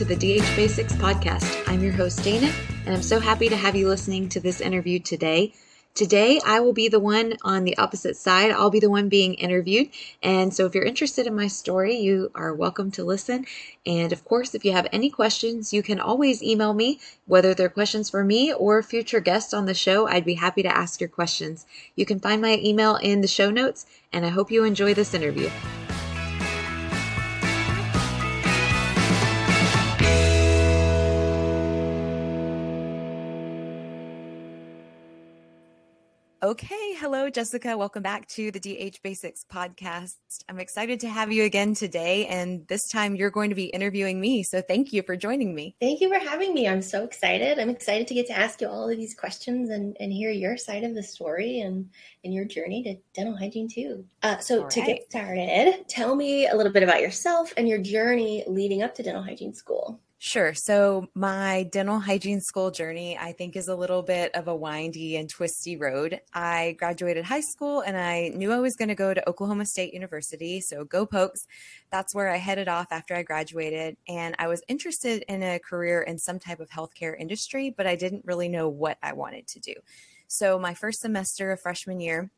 to the DH Basics podcast. I'm your host, Dana, and I'm so happy to have you listening to this interview today. Today, I will be the one on the opposite side. I'll be the one being interviewed. And so, if you're interested in my story, you are welcome to listen. And of course, if you have any questions, you can always email me, whether they're questions for me or future guests on the show. I'd be happy to ask your questions. You can find my email in the show notes, and I hope you enjoy this interview. Okay. Hello, Jessica. Welcome back to the DH Basics podcast. I'm excited to have you again today. And this time you're going to be interviewing me. So thank you for joining me. Thank you for having me. I'm so excited. I'm excited to get to ask you all of these questions and, and hear your side of the story and, and your journey to dental hygiene too. Uh, so to get started, tell me a little bit about yourself and your journey leading up to dental hygiene school. Sure. So, my dental hygiene school journey, I think, is a little bit of a windy and twisty road. I graduated high school and I knew I was going to go to Oklahoma State University. So, go Pokes. That's where I headed off after I graduated. And I was interested in a career in some type of healthcare industry, but I didn't really know what I wanted to do. So, my first semester of freshman year,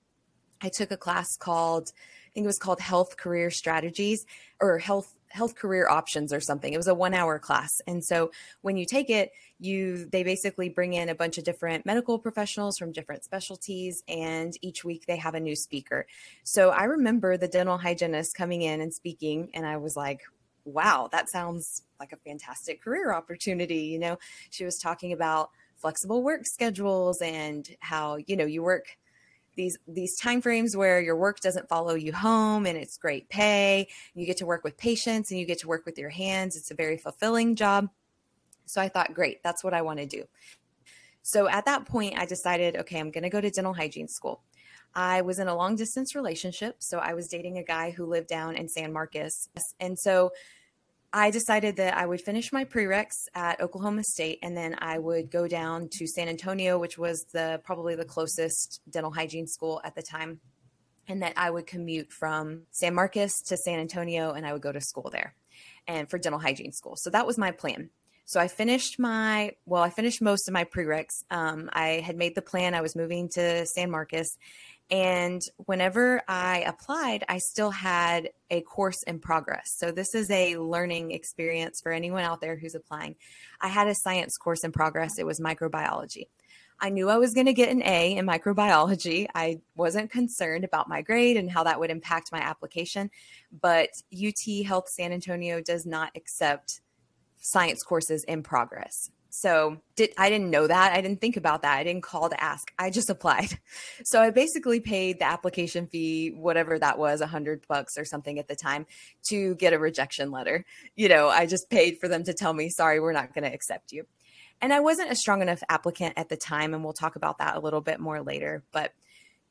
I took a class called, I think it was called Health Career Strategies or Health health career options or something. It was a one hour class. And so when you take it, you they basically bring in a bunch of different medical professionals from different specialties and each week they have a new speaker. So I remember the dental hygienist coming in and speaking and I was like, wow, that sounds like a fantastic career opportunity, you know. She was talking about flexible work schedules and how, you know, you work these these time frames where your work doesn't follow you home and it's great pay. You get to work with patients and you get to work with your hands. It's a very fulfilling job. So i thought great that's what i want to do. So at that point i decided okay i'm going to go to dental hygiene school. I was in a long distance relationship so i was dating a guy who lived down in san marcos. And so I decided that I would finish my prereqs at Oklahoma State and then I would go down to San Antonio, which was the probably the closest dental hygiene school at the time, and that I would commute from San Marcos to San Antonio and I would go to school there and for dental hygiene school. So that was my plan. So I finished my well, I finished most of my prereqs. Um, I had made the plan. I was moving to San Marcos, and whenever I applied, I still had a course in progress. So, this is a learning experience for anyone out there who's applying. I had a science course in progress, it was microbiology. I knew I was going to get an A in microbiology. I wasn't concerned about my grade and how that would impact my application, but UT Health San Antonio does not accept science courses in progress. So did I didn't know that. I didn't think about that. I didn't call to ask. I just applied. So I basically paid the application fee, whatever that was, a hundred bucks or something at the time, to get a rejection letter. You know, I just paid for them to tell me, sorry, we're not to accept you. And I wasn't a strong enough applicant at the time, and we'll talk about that a little bit more later. But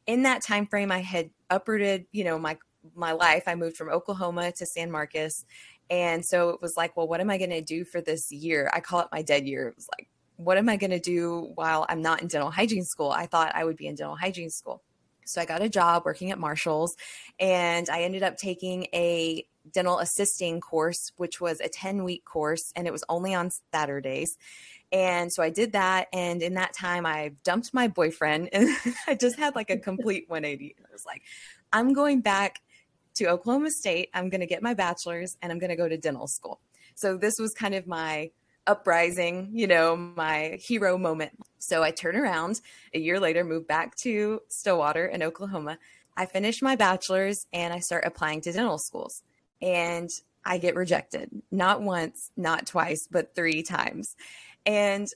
in that time frame, I had uprooted, you know, my my life. I moved from Oklahoma to San Marcos and so it was like, well, what am I going to do for this year? I call it my dead year. It was like, what am I going to do while I'm not in dental hygiene school? I thought I would be in dental hygiene school. So I got a job working at Marshall's and I ended up taking a dental assisting course, which was a 10 week course and it was only on Saturdays. And so I did that. And in that time, I dumped my boyfriend and I just had like a complete 180. I was like, I'm going back to Oklahoma State. I'm going to get my bachelor's and I'm going to go to dental school. So this was kind of my uprising, you know, my hero moment. So I turn around a year later, move back to Stillwater in Oklahoma. I finish my bachelor's and I start applying to dental schools. And I get rejected, not once, not twice, but three times. And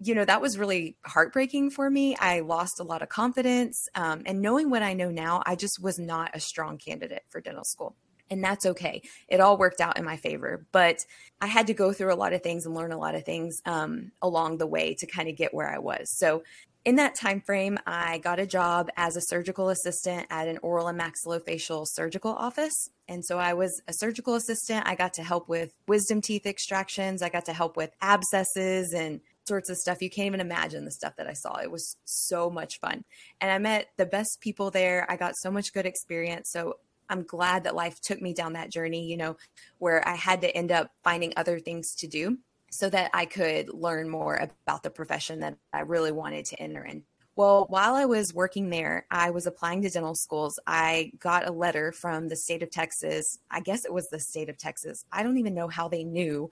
you know, that was really heartbreaking for me. I lost a lot of confidence. Um, and knowing what I know now, I just was not a strong candidate for dental school. And that's okay. It all worked out in my favor. But I had to go through a lot of things and learn a lot of things um, along the way to kind of get where I was. So in that time frame, I got a job as a surgical assistant at an oral and maxillofacial surgical office. And so I was a surgical assistant. I got to help with wisdom teeth extractions. I got to help with abscesses and sorts of stuff. You can't even imagine the stuff that I saw. It was so much fun. And I met the best people there. I got so much good experience. So I'm glad that life took me down that journey, you know, where I had to end up finding other things to do so that I could learn more about the profession that I really wanted to enter in. Well, while I was working there, I was applying to dental schools. I got a letter from the state of Texas. I guess it was the state of Texas. I don't even know how they knew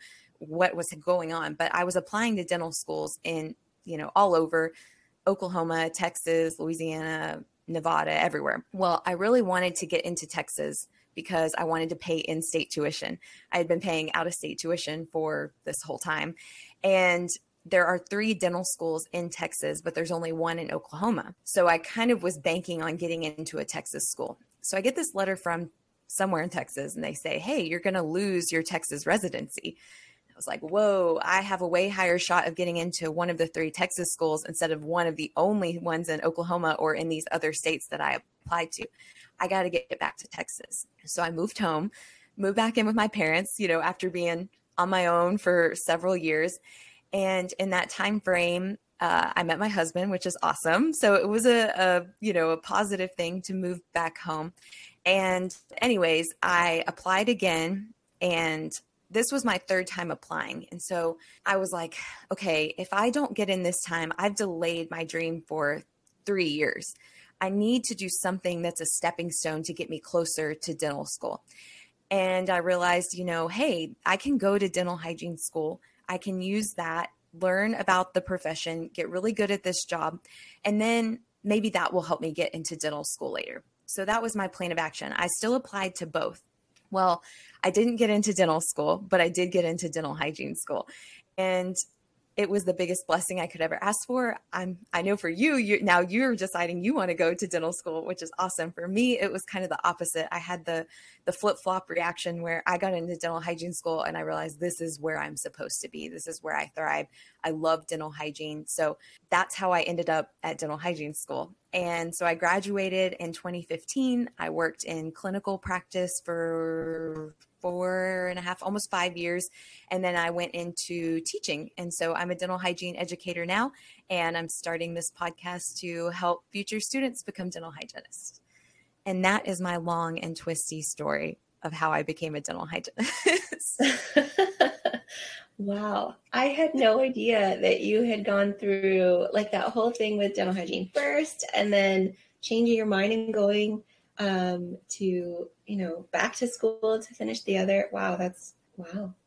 what was going on, but I was applying to dental schools in, you know, all over Oklahoma, Texas, Louisiana, Nevada, everywhere. Well, I really wanted to get into Texas because I wanted to pay in state tuition. I had been paying out of state tuition for this whole time. And there are three dental schools in Texas, but there's only one in Oklahoma. So I kind of was banking on getting into a Texas school. So I get this letter from somewhere in Texas and they say, Hey, you're going to lose your Texas residency. I was like, Whoa, I have a way higher shot of getting into one of the three Texas schools instead of one of the only ones in Oklahoma or in these other states that I applied to. I got to get back to Texas. So I moved home, moved back in with my parents, you know, after being on my own for several years. And in that time frame, uh, I met my husband, which is awesome. So it was a, a, you know, a positive thing to move back home. And anyways, I applied again and this was my third time applying. And so I was like, okay, if I don't get in this time, I've delayed my dream for three years. I need to do something that's a stepping stone to get me closer to dental school. And I realized, you know, hey, I can go to dental hygiene school I can use that, learn about the profession, get really good at this job, and then maybe that will help me get into dental school later. So that was my plan of action. I still applied to both. Well, I didn't get into dental school, but I did get into dental hygiene school. And it was the biggest blessing I could ever ask for. I'm I know for you, you now you're deciding you want to go to dental school, which is awesome. For me, it was kind of the opposite. I had the the flip-flop reaction where I got into dental hygiene school and I realized this is where I'm supposed to be. This is where I thrive. I love dental hygiene. So that's how I ended up at dental hygiene school. And so I graduated in 2015. I worked in clinical practice for four and a half, almost five years. And then I went into teaching. And so I'm a dental hygiene educator now, and I'm starting this podcast to help future students become dental hygienists. And that is my long and twisty story of how I became a dental hygienist. wow. I had no idea that you had gone through like that whole thing with dental hygiene first and then changing your mind and going um, to you know back to school to finish the other. Wow, that's wow.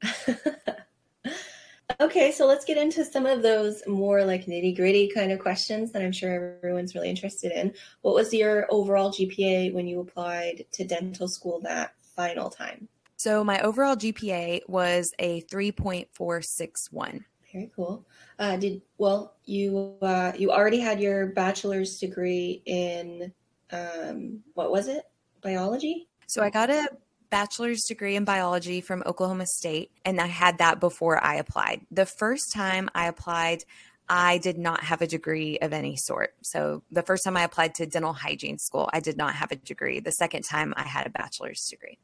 okay, so let's get into some of those more like nitty gritty kind of questions that I'm sure everyone's really interested in. What was your overall GPA when you applied to dental school that final time? So my overall GPA was a 3.461. Very cool. Uh, did well you uh, you already had your bachelor's degree in um, what was it? Biology? So I got a bachelor's degree in biology from Oklahoma State, and I had that before I applied. The first time I applied, I did not have a degree of any sort. So the first time I applied to dental hygiene school, I did not have a degree. The second time I had a bachelor's degree.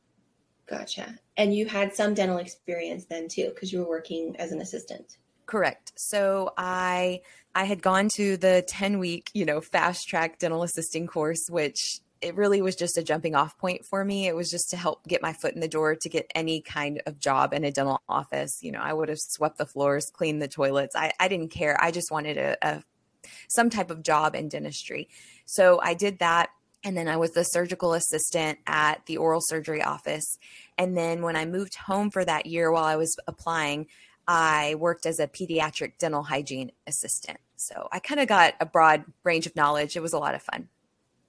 Gotcha. And you had some dental experience then too, because you were working as an assistant. Correct. So I I had gone to the 10 week, you know, fast track dental assisting course, which it really was just a jumping off point for me. It was just to help get my foot in the door to get any kind of job in a dental office. You know, I would have swept the floors, cleaned the toilets. I, I didn't care. I just wanted a, a some type of job in dentistry. So I did that. And then I was the surgical assistant at the oral surgery office. And then when I moved home for that year while I was applying, I worked as a pediatric dental hygiene assistant. So I kind of got a broad range of knowledge. It was a lot of fun.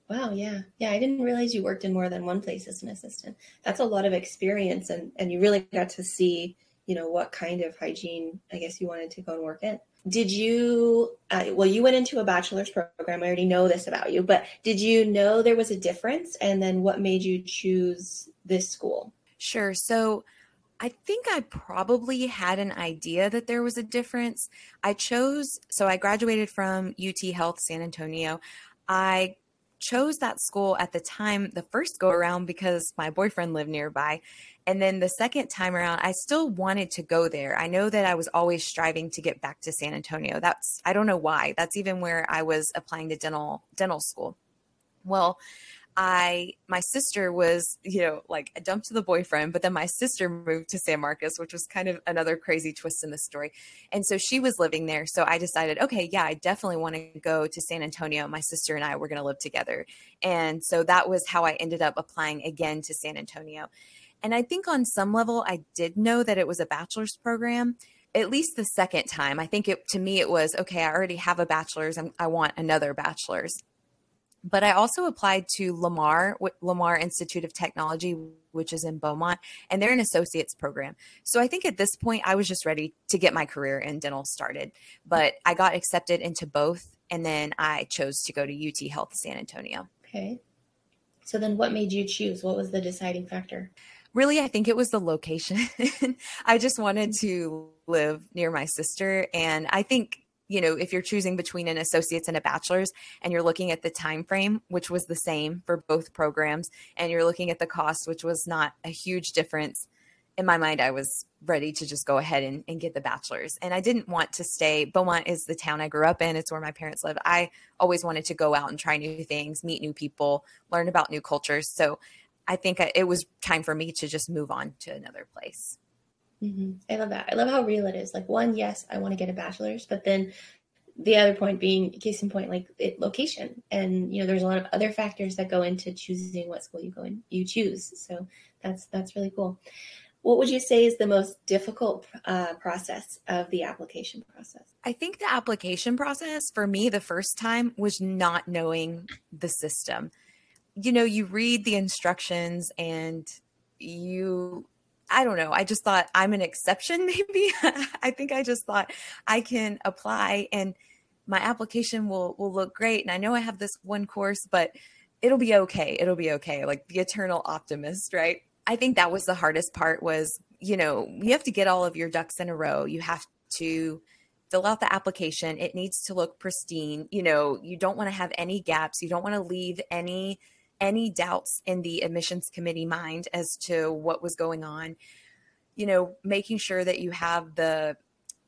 Wow, yeah. Yeah, I didn't realize you worked in more than one place as an assistant. That's a lot of experience and and you really got to see, you know, what kind of hygiene I guess you wanted to go and work in. Did you uh, well you went into a bachelor's program. I already know this about you, but did you know there was a difference and then what made you choose this school? Sure. So I think I probably had an idea that there was a difference. I chose, so I graduated from UT Health San Antonio. I chose that school at the time, the first go around, because my boyfriend lived nearby. And then the second time around, I still wanted to go there. I know that I was always striving to get back to San Antonio. That's, I don't know why. That's even where I was applying to dental, dental school. Well, I my sister was, you know, like a dumped to the boyfriend, but then my sister moved to San Marcos, which was kind of another crazy twist in the story. And so she was living there. So I decided, okay, yeah, I definitely want to go to San Antonio. My sister and I were going to live together. And so that was how I ended up applying again to San Antonio. And I think on some level I did know that it was a bachelor's program at least the second time. I think it to me it was okay, I already have a bachelor's, I'm, I want another bachelor's but I also applied to Lamar, Lamar Institute of Technology, which is in Beaumont, and they're an associate's program. So I think at this point, I was just ready to get my career in dental started. But I got accepted into both, and then I chose to go to UT Health San Antonio. Okay. So then what made you choose? What was the deciding factor? Really, I think it was the location. I just wanted to live near my sister. And I think you know if you're choosing between an associate's and a bachelor's and you're looking at the time frame which was the same for both programs and you're looking at the cost which was not a huge difference in my mind i was ready to just go ahead and, and get the bachelor's. And i didn't want to stay. Beaumont is the town i grew up in. It's where my parents live i always wanted to go out and try new things meet new people learn about new cultures. So i think it was time for me to just move on to another place Mm-hmm. I love that. I love how real it is. Like one, yes, I want to get a bachelor's, but then the other point being case in point, like it, location. And, you know, there's a lot of other factors that go into choosing what school you go in, you choose. So that's, that's really cool. What would you say is the most difficult uh, process of the application process? I think the application process for me the first time was not knowing the system. You know, you read the instructions and you I don't know. I just thought I'm an exception, maybe. I think I just thought I can apply and my application will will look great. And I know I have this one course, but it'll be okay. It'll be okay. Like the eternal optimist, right? I think that was the hardest part was, you know, you have to get all of your ducks in a row. You have to fill out the application. It needs to look pristine. You know, you don't want to have any gaps. You don't want to leave any any doubts in the admissions committee mind as to what was going on. You know making sure that you have the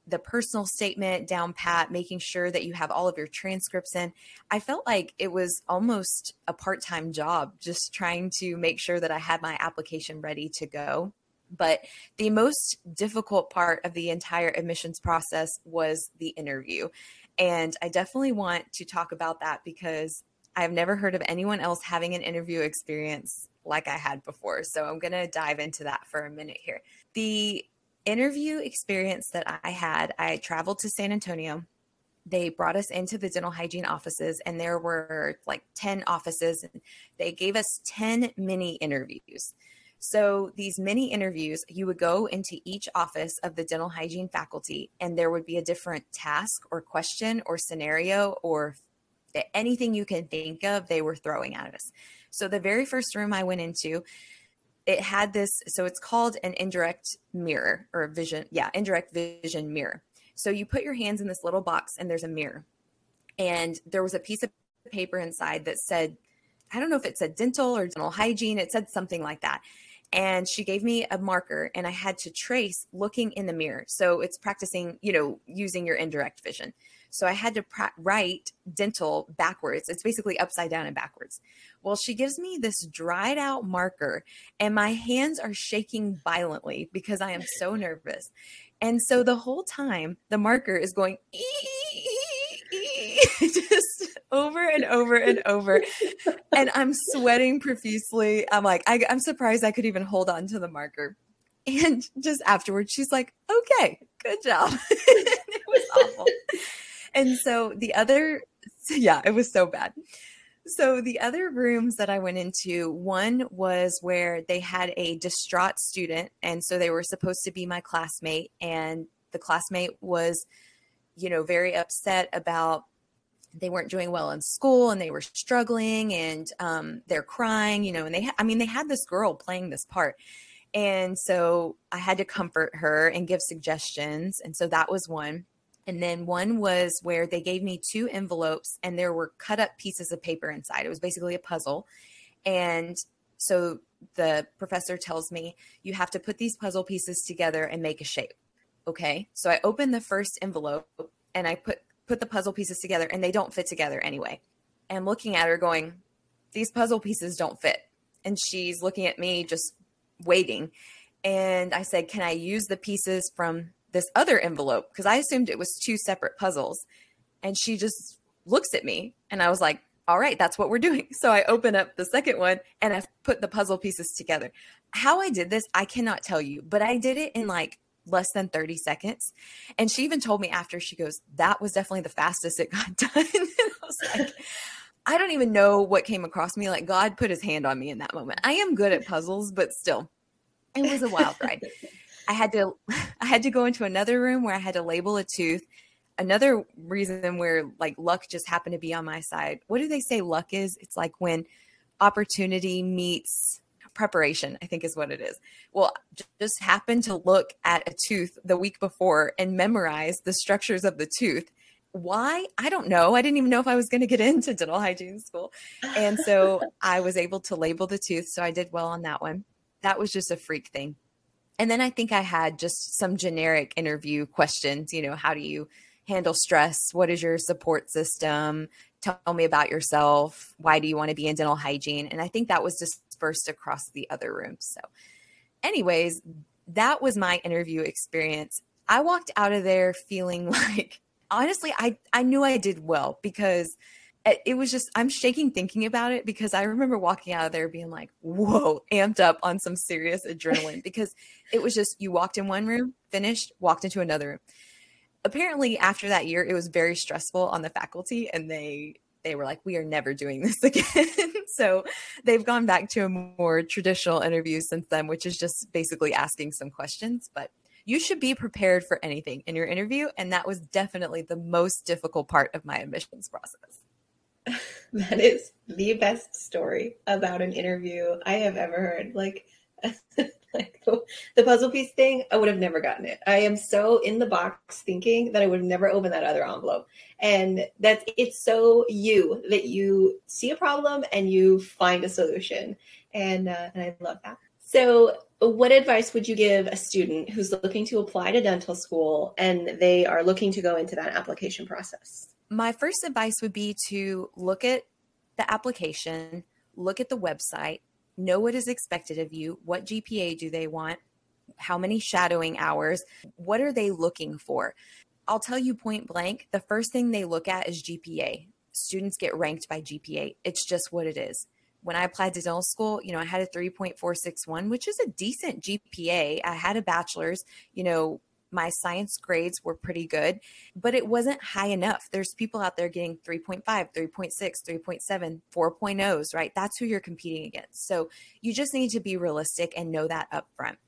the personal statement down pat making sure that you have all of your transcripts in. I felt like it was almost a part-time job just trying to make sure that i had my application ready to go. But the most difficult part of the entire admissions process was the interview. And i definitely want to talk about that because I've never heard of anyone else having an interview experience like I had before. So I'm going to dive into that for a minute here. The interview experience that I had, I traveled to San Antonio. They brought us into the dental hygiene offices, and there were like 10 offices. And they gave us 10 mini interviews. So, these mini interviews, you would go into each office of the dental hygiene faculty, and there would be a different task or question or scenario or anything you can think of, they were throwing at us. So the very first room I went into, it had this, so it's called an indirect mirror or vision. Yeah, indirect vision mirror. So you put your hands in this little box and there's a mirror. And there was a piece of paper inside that said, I don't know if it said dental or dental hygiene. It said something like that. And she gave me a marker and I had to trace looking in the mirror. So it's practicing, you know, using your indirect vision. So I had to pra- write dental backwards. It's basically upside down and backwards. Well, she gives me this dried out marker, and my hands are shaking violently because I am so nervous. And so the whole time, the marker is going just over and over and over. And I'm sweating profusely. I'm like, I, I'm surprised I could even hold on to the marker. And just afterwards, she's like, okay, good job. it was awful and so the other, yeah, it was so bad. So the other rooms that I went into, one was where they had a distraught student. And so they were supposed to be my classmate. And the classmate was, you know, very upset about they weren't doing well in school and they were struggling and um, they're crying, you know, and they, ha- I mean, they had this girl playing this part. And so I had to comfort her and give suggestions. And so that was one. And then one was where they gave me two envelopes and there were cut up pieces of paper inside. It was basically a puzzle. And so the professor tells me, you have to put these puzzle pieces together and make a shape. Okay. So I open the first envelope and I put put the puzzle pieces together and they don't fit together anyway. And looking at her going, these puzzle pieces don't fit. And she's looking at me, just waiting. And I said, Can I use the pieces from this other envelope? Because I assumed it was two separate puzzles. And she just looks at me. And I was like, All right, that's what we're doing. So I open up the second one and I put the puzzle pieces together. How I did this, I cannot tell you, but I did it in like less than 30 seconds. And she even told me after, she goes, That was definitely the fastest it got done. and I was like, I don't even know what came across me. Like God put his hand on me in that moment. I am good at puzzles, but still, it was a wild ride. I had to I had to go into another room where I had to label a tooth. Another reason where like luck just happened to be on my side. What do they say luck is? It's like when opportunity meets preparation, I think is what it is. Well, just happened to look at a tooth the week before and memorize the structures of the tooth why i don't know i didn't even know if i was going to get into dental hygiene school and so i was able to label the tooth so i did well on that one that was just a freak thing and then i think i had just some generic interview questions you know how do you handle stress? What is your support system? Tell me about yourself. Why do you want to be in dental hygiene? And i think that was dispersed across the other rooms. So anyways that was my interview experience. I walked out of there feeling like honestly, I I knew I did well because it was just I'm shaking thinking about it because I remember walking out of there being like, "Whoa!" amped up on some serious adrenaline because it was just you walked in one room, finished, walked into another room. Apparently, after that year, it was very stressful on the faculty, and they they were like, "We are never doing this again." so they've gone back to a more traditional interview since then, which is just basically asking some questions, but you should be prepared for anything in your interview. And that was definitely the most difficult part of my admissions process. that is the best story about an interview I have ever heard. Like, like the puzzle piece thing, I would have never gotten it. I am so in the box thinking that I would have never opened that other envelope. And that's it's so you that you see a problem and you find a solution. And uh, and I love that. So what advice would you give a student who's looking to apply to dental school and they are looking to go into that application process? My first advice would be to look at the application, look at the website, know what is expected of you, what GPA do they want, how many shadowing hours, what are they looking for? I'll tell you point blank, the first thing they look at is GPA. Students get ranked by GPA. It's just what it is when I applied to dental school, you know, I had a 3.461, which is a decent GPA. I had a bachelor's, you know, my science grades were pretty good, but it wasn't high enough. There's people out there getting 3.5, 3.6, 3.7, 4.0s, right? That's who you're competing against. So you just need to be realistic and know that up front.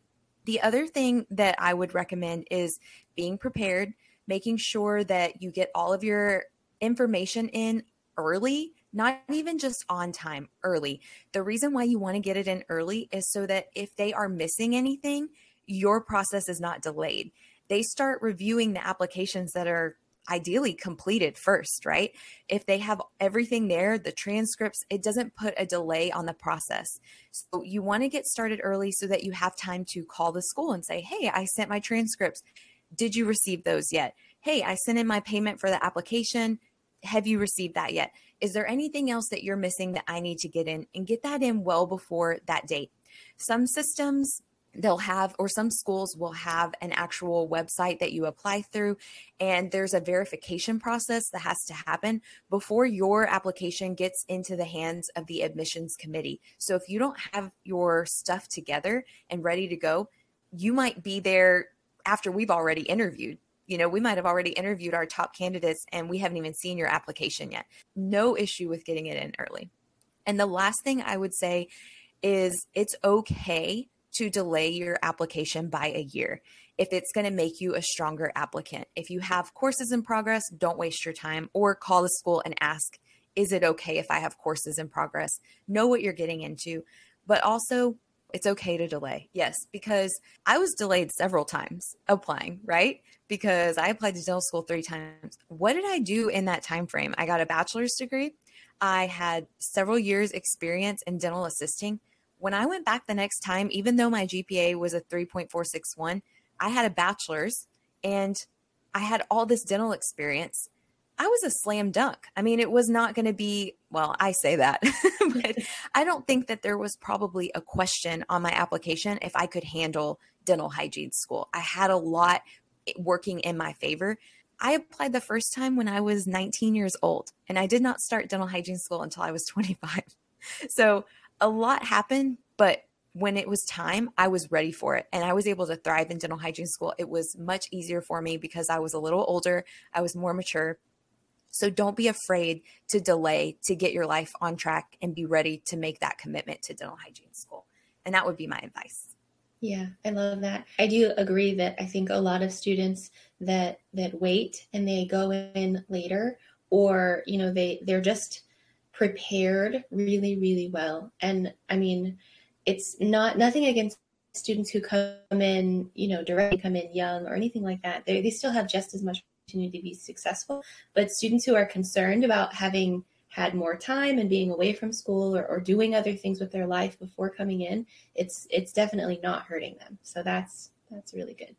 The other thing that I would recommend is being prepared, making sure that you get all of your information in early not even just on time, early. The reason why you want to get it in early is so that if they are missing anything, your process is not delayed. They start reviewing the applications that are ideally completed first, right? If they have everything there, the transcripts, it doesn't put a delay on the process. So you want to get started early so that you have time to call the school and say, Hey, I sent my transcripts. Did you receive those yet? Hey, I sent in my payment for the application. Have you received that yet? Is there anything else that you're missing that I need to get in and get that in well before that date? Some systems they'll have or some schools will have an actual website that you apply through and there's a verification process that has to happen before your application gets into the hands of the admissions committee so if you don't have your stuff together and ready to go you might be there after we've already interviewed you know, we might have already interviewed our top candidates and we haven't even seen your application yet. No issue with getting it in early. And the last thing I would say is it's okay to delay your application by a year if it's going to make you a stronger applicant. If you have courses in progress, don't waste your time or call the school and ask, is it okay if I have courses in progress? Know what you're getting into, but also it's okay to delay. Yes, because I was delayed several times applying, right? Because I applied to dental school 3 times. What did I do in that time frame? I got a bachelor's degree. I had several years experience in dental assisting. When I went back the next time, even though my GPA was a 3.461, I had a bachelor's and I had all this dental experience. I was a slam dunk. I mean, it was not going to be, well, I say that, but I don't think that there was probably a question on my application if I could handle dental hygiene school. I had a lot working in my favor. I applied the first time when I was 19 years old, and I did not start dental hygiene school until I was 25. So a lot happened, but when it was time, I was ready for it and I was able to thrive in dental hygiene school. It was much easier for me because I was a little older, I was more mature. So don't be afraid to delay to get your life on track and be ready to make that commitment to dental hygiene school. And that would be my advice. Yeah, I love that. I do agree that I think a lot of students that that wait and they go in later or, you know, they they're just prepared really really well. And I mean, it's not nothing against students who come in, you know, directly come in young or anything like that. They, they still have just as much opportunity to be successful. But students who are concerned about having had more time and being away from school or, or doing other things with their life before coming in, it's it's definitely not hurting them. So that's that's really good.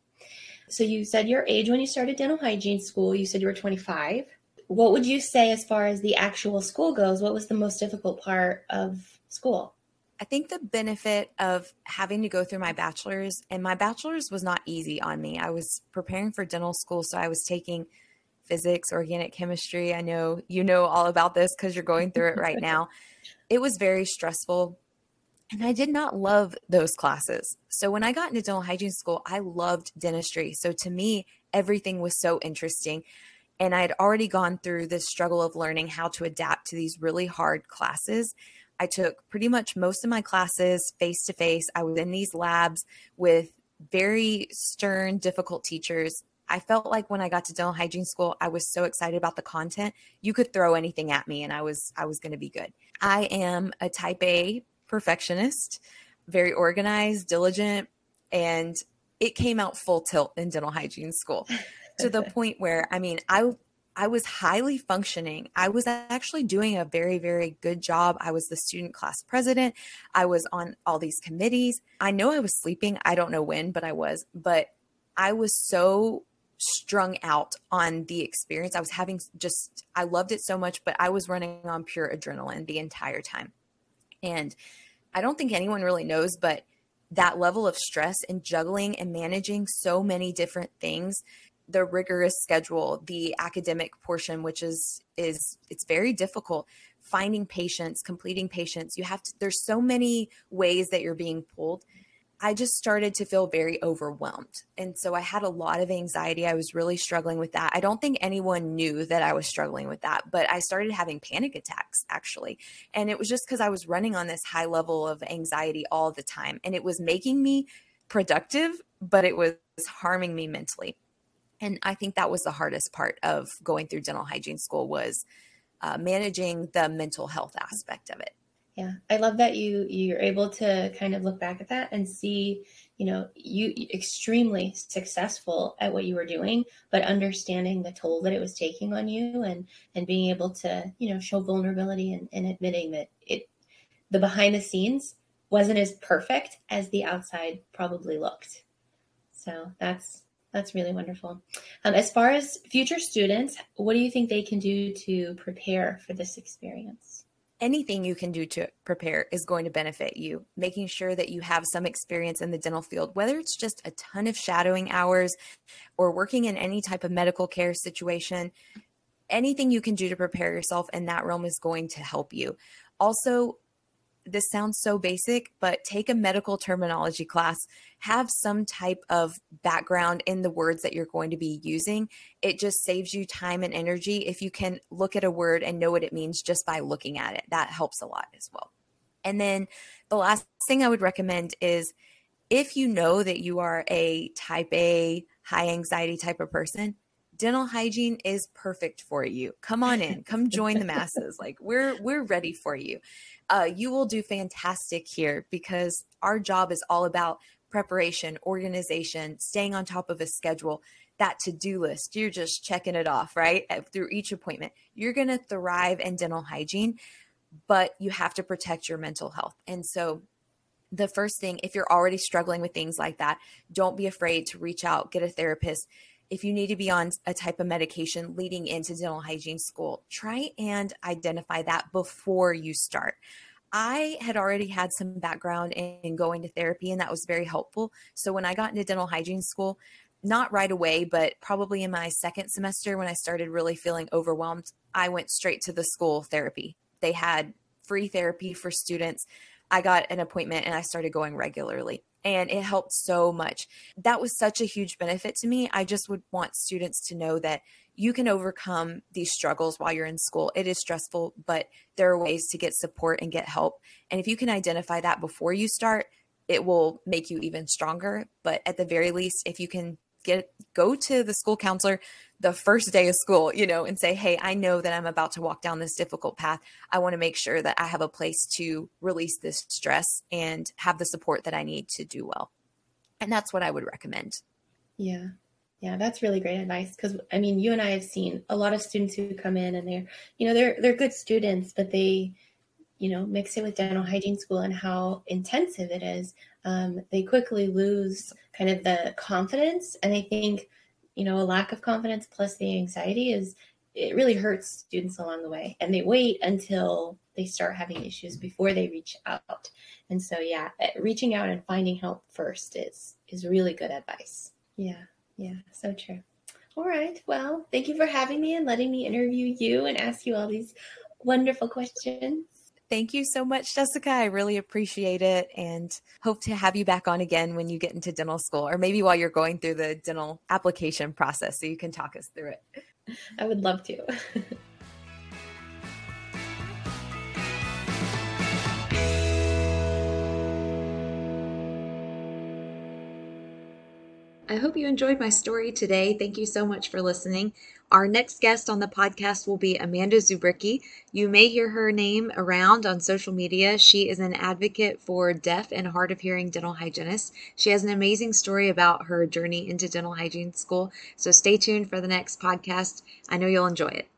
So you said your age when you started dental hygiene school. You said you were 25. What would you say as far as the actual school goes? What was the most difficult part of school? I think the benefit of having to go through my bachelor's, and my bachelor's was not easy on me. I was preparing for dental school, so I was taking physics, organic chemistry. I know you know all about this because you're going through it right now. It was very stressful. And I did not love those classes. So when I got into dental hygiene school, I loved dentistry. So to me, everything was so interesting. And I had already gone through this struggle of learning how to adapt to these really hard classes. I took pretty much most of my classes face to face. I was in these labs with very stern, difficult teachers. I felt like when I got to dental hygiene school, I was so excited about the content. You could throw anything at me and I was I was going to be good. I am a type A perfectionist, very organized, diligent, and it came out full tilt in dental hygiene school to the point where I mean, I I was highly functioning. I was actually doing a very, very good job. I was the student class president. I was on all these committees. I know I was sleeping. I don't know when, but I was. But I was so strung out on the experience. I was having just, I loved it so much, but I was running on pure adrenaline the entire time. And I don't think anyone really knows, but that level of stress and juggling and managing so many different things the rigorous schedule, the academic portion, which is is it's very difficult. Finding patients, completing patients, you have to. There's so many ways that you're being pulled. I just started to feel very overwhelmed. And so I had a lot of anxiety. I was really struggling with that. I don't think anyone knew that I was struggling with that, but I started having panic attacks actually. And it was just because I was running on this high level of anxiety all the time. And it was making me productive, but it was harming me mentally and i think that was the hardest part of going through dental hygiene school was uh, managing the mental health aspect of it. Yeah. I love that you you're able to kind of look back at that and see you know you extremely successful at what you were doing but understanding the toll that it was taking on you and and being able to you know show vulnerability and, and admitting that it the behind the scenes wasn't as perfect as the outside probably looked. So that's that's really wonderful. Um, as far as future students, what do you think they can do to prepare for this experience? Anything you can do to prepare is going to benefit you. Making sure that you have some experience in the dental field, whether it's just a ton of shadowing hours or working in any type of medical care situation, anything you can do to prepare yourself in that realm is going to help you. Also, this sounds so basic, but take a medical terminology class, have some type of background in the words that you're going to be using. It just saves you time and energy if you can look at a word and know what it means just by looking at it. That helps a lot as well. And then the last thing I would recommend is if you know that you are a type A, high anxiety type of person, dental hygiene is perfect for you. Come on in, come join the masses. Like we're we're ready for you uh, you will do fantastic here because our job is all about preparation, organization, staying on top of a schedule, that to do list. You're just checking it off, right? Through each appointment. You're going to thrive in dental hygiene, but you have to protect your mental health. And so, the first thing, if you're already struggling with things like that, don't be afraid to reach out, get a therapist if you need to be on a type of medication leading into dental hygiene school, try and identify that before you start. I had already had some background in going to therapy, and that was very helpful. So when I got into dental hygiene school, not right away, but probably in my second semester when I started really feeling overwhelmed, I went straight to the school therapy. They had free therapy for students. I got an appointment and I started going regularly and it helped so much. That was such a huge benefit to me. I just would want students to know that you can overcome these struggles while you're in school. It is stressful, but there are ways to get support and get help. And if you can identify that before you start, it will make you even stronger. But at the very least, if you can get go to the school counselor the first day of school, you know, and say, "Hey, I know that I'm about to walk down this difficult path. I want to make sure that I have a place to release this stress and have the support that I need to do well." And that's what I would recommend. Yeah. Yeah, that's really great advice because I mean, you and I have seen a lot of students who come in and they're, you know, they're they're good students, but they, you know, mix it with dental hygiene school and how intensive it is. Um, they quickly lose kind of the confidence, and I think, you know, a lack of confidence plus the anxiety is it really hurts students along the way, and they wait until they start having issues before they reach out. And so, yeah, eh, reaching out and finding help first is is really good advice. Yeah. Yeah, so true. All right. Well, thank you for having me and letting me interview you and ask you all these wonderful questions. Thank you so much, Jessica. I really appreciate it and hope to have you back on again when you get into dental school or maybe while you're going through the dental application process so you can talk us through it. I would love to. I hope you enjoyed my story today. Thank you so much for listening. Our next guest on the podcast will be Amanda Zubricki. You may hear her name around on social media. She is an advocate for deaf and hard of hearing dental hygienists. She has an amazing story about her journey into dental hygiene school. So stay tuned for the next podcast. I know you'll enjoy it.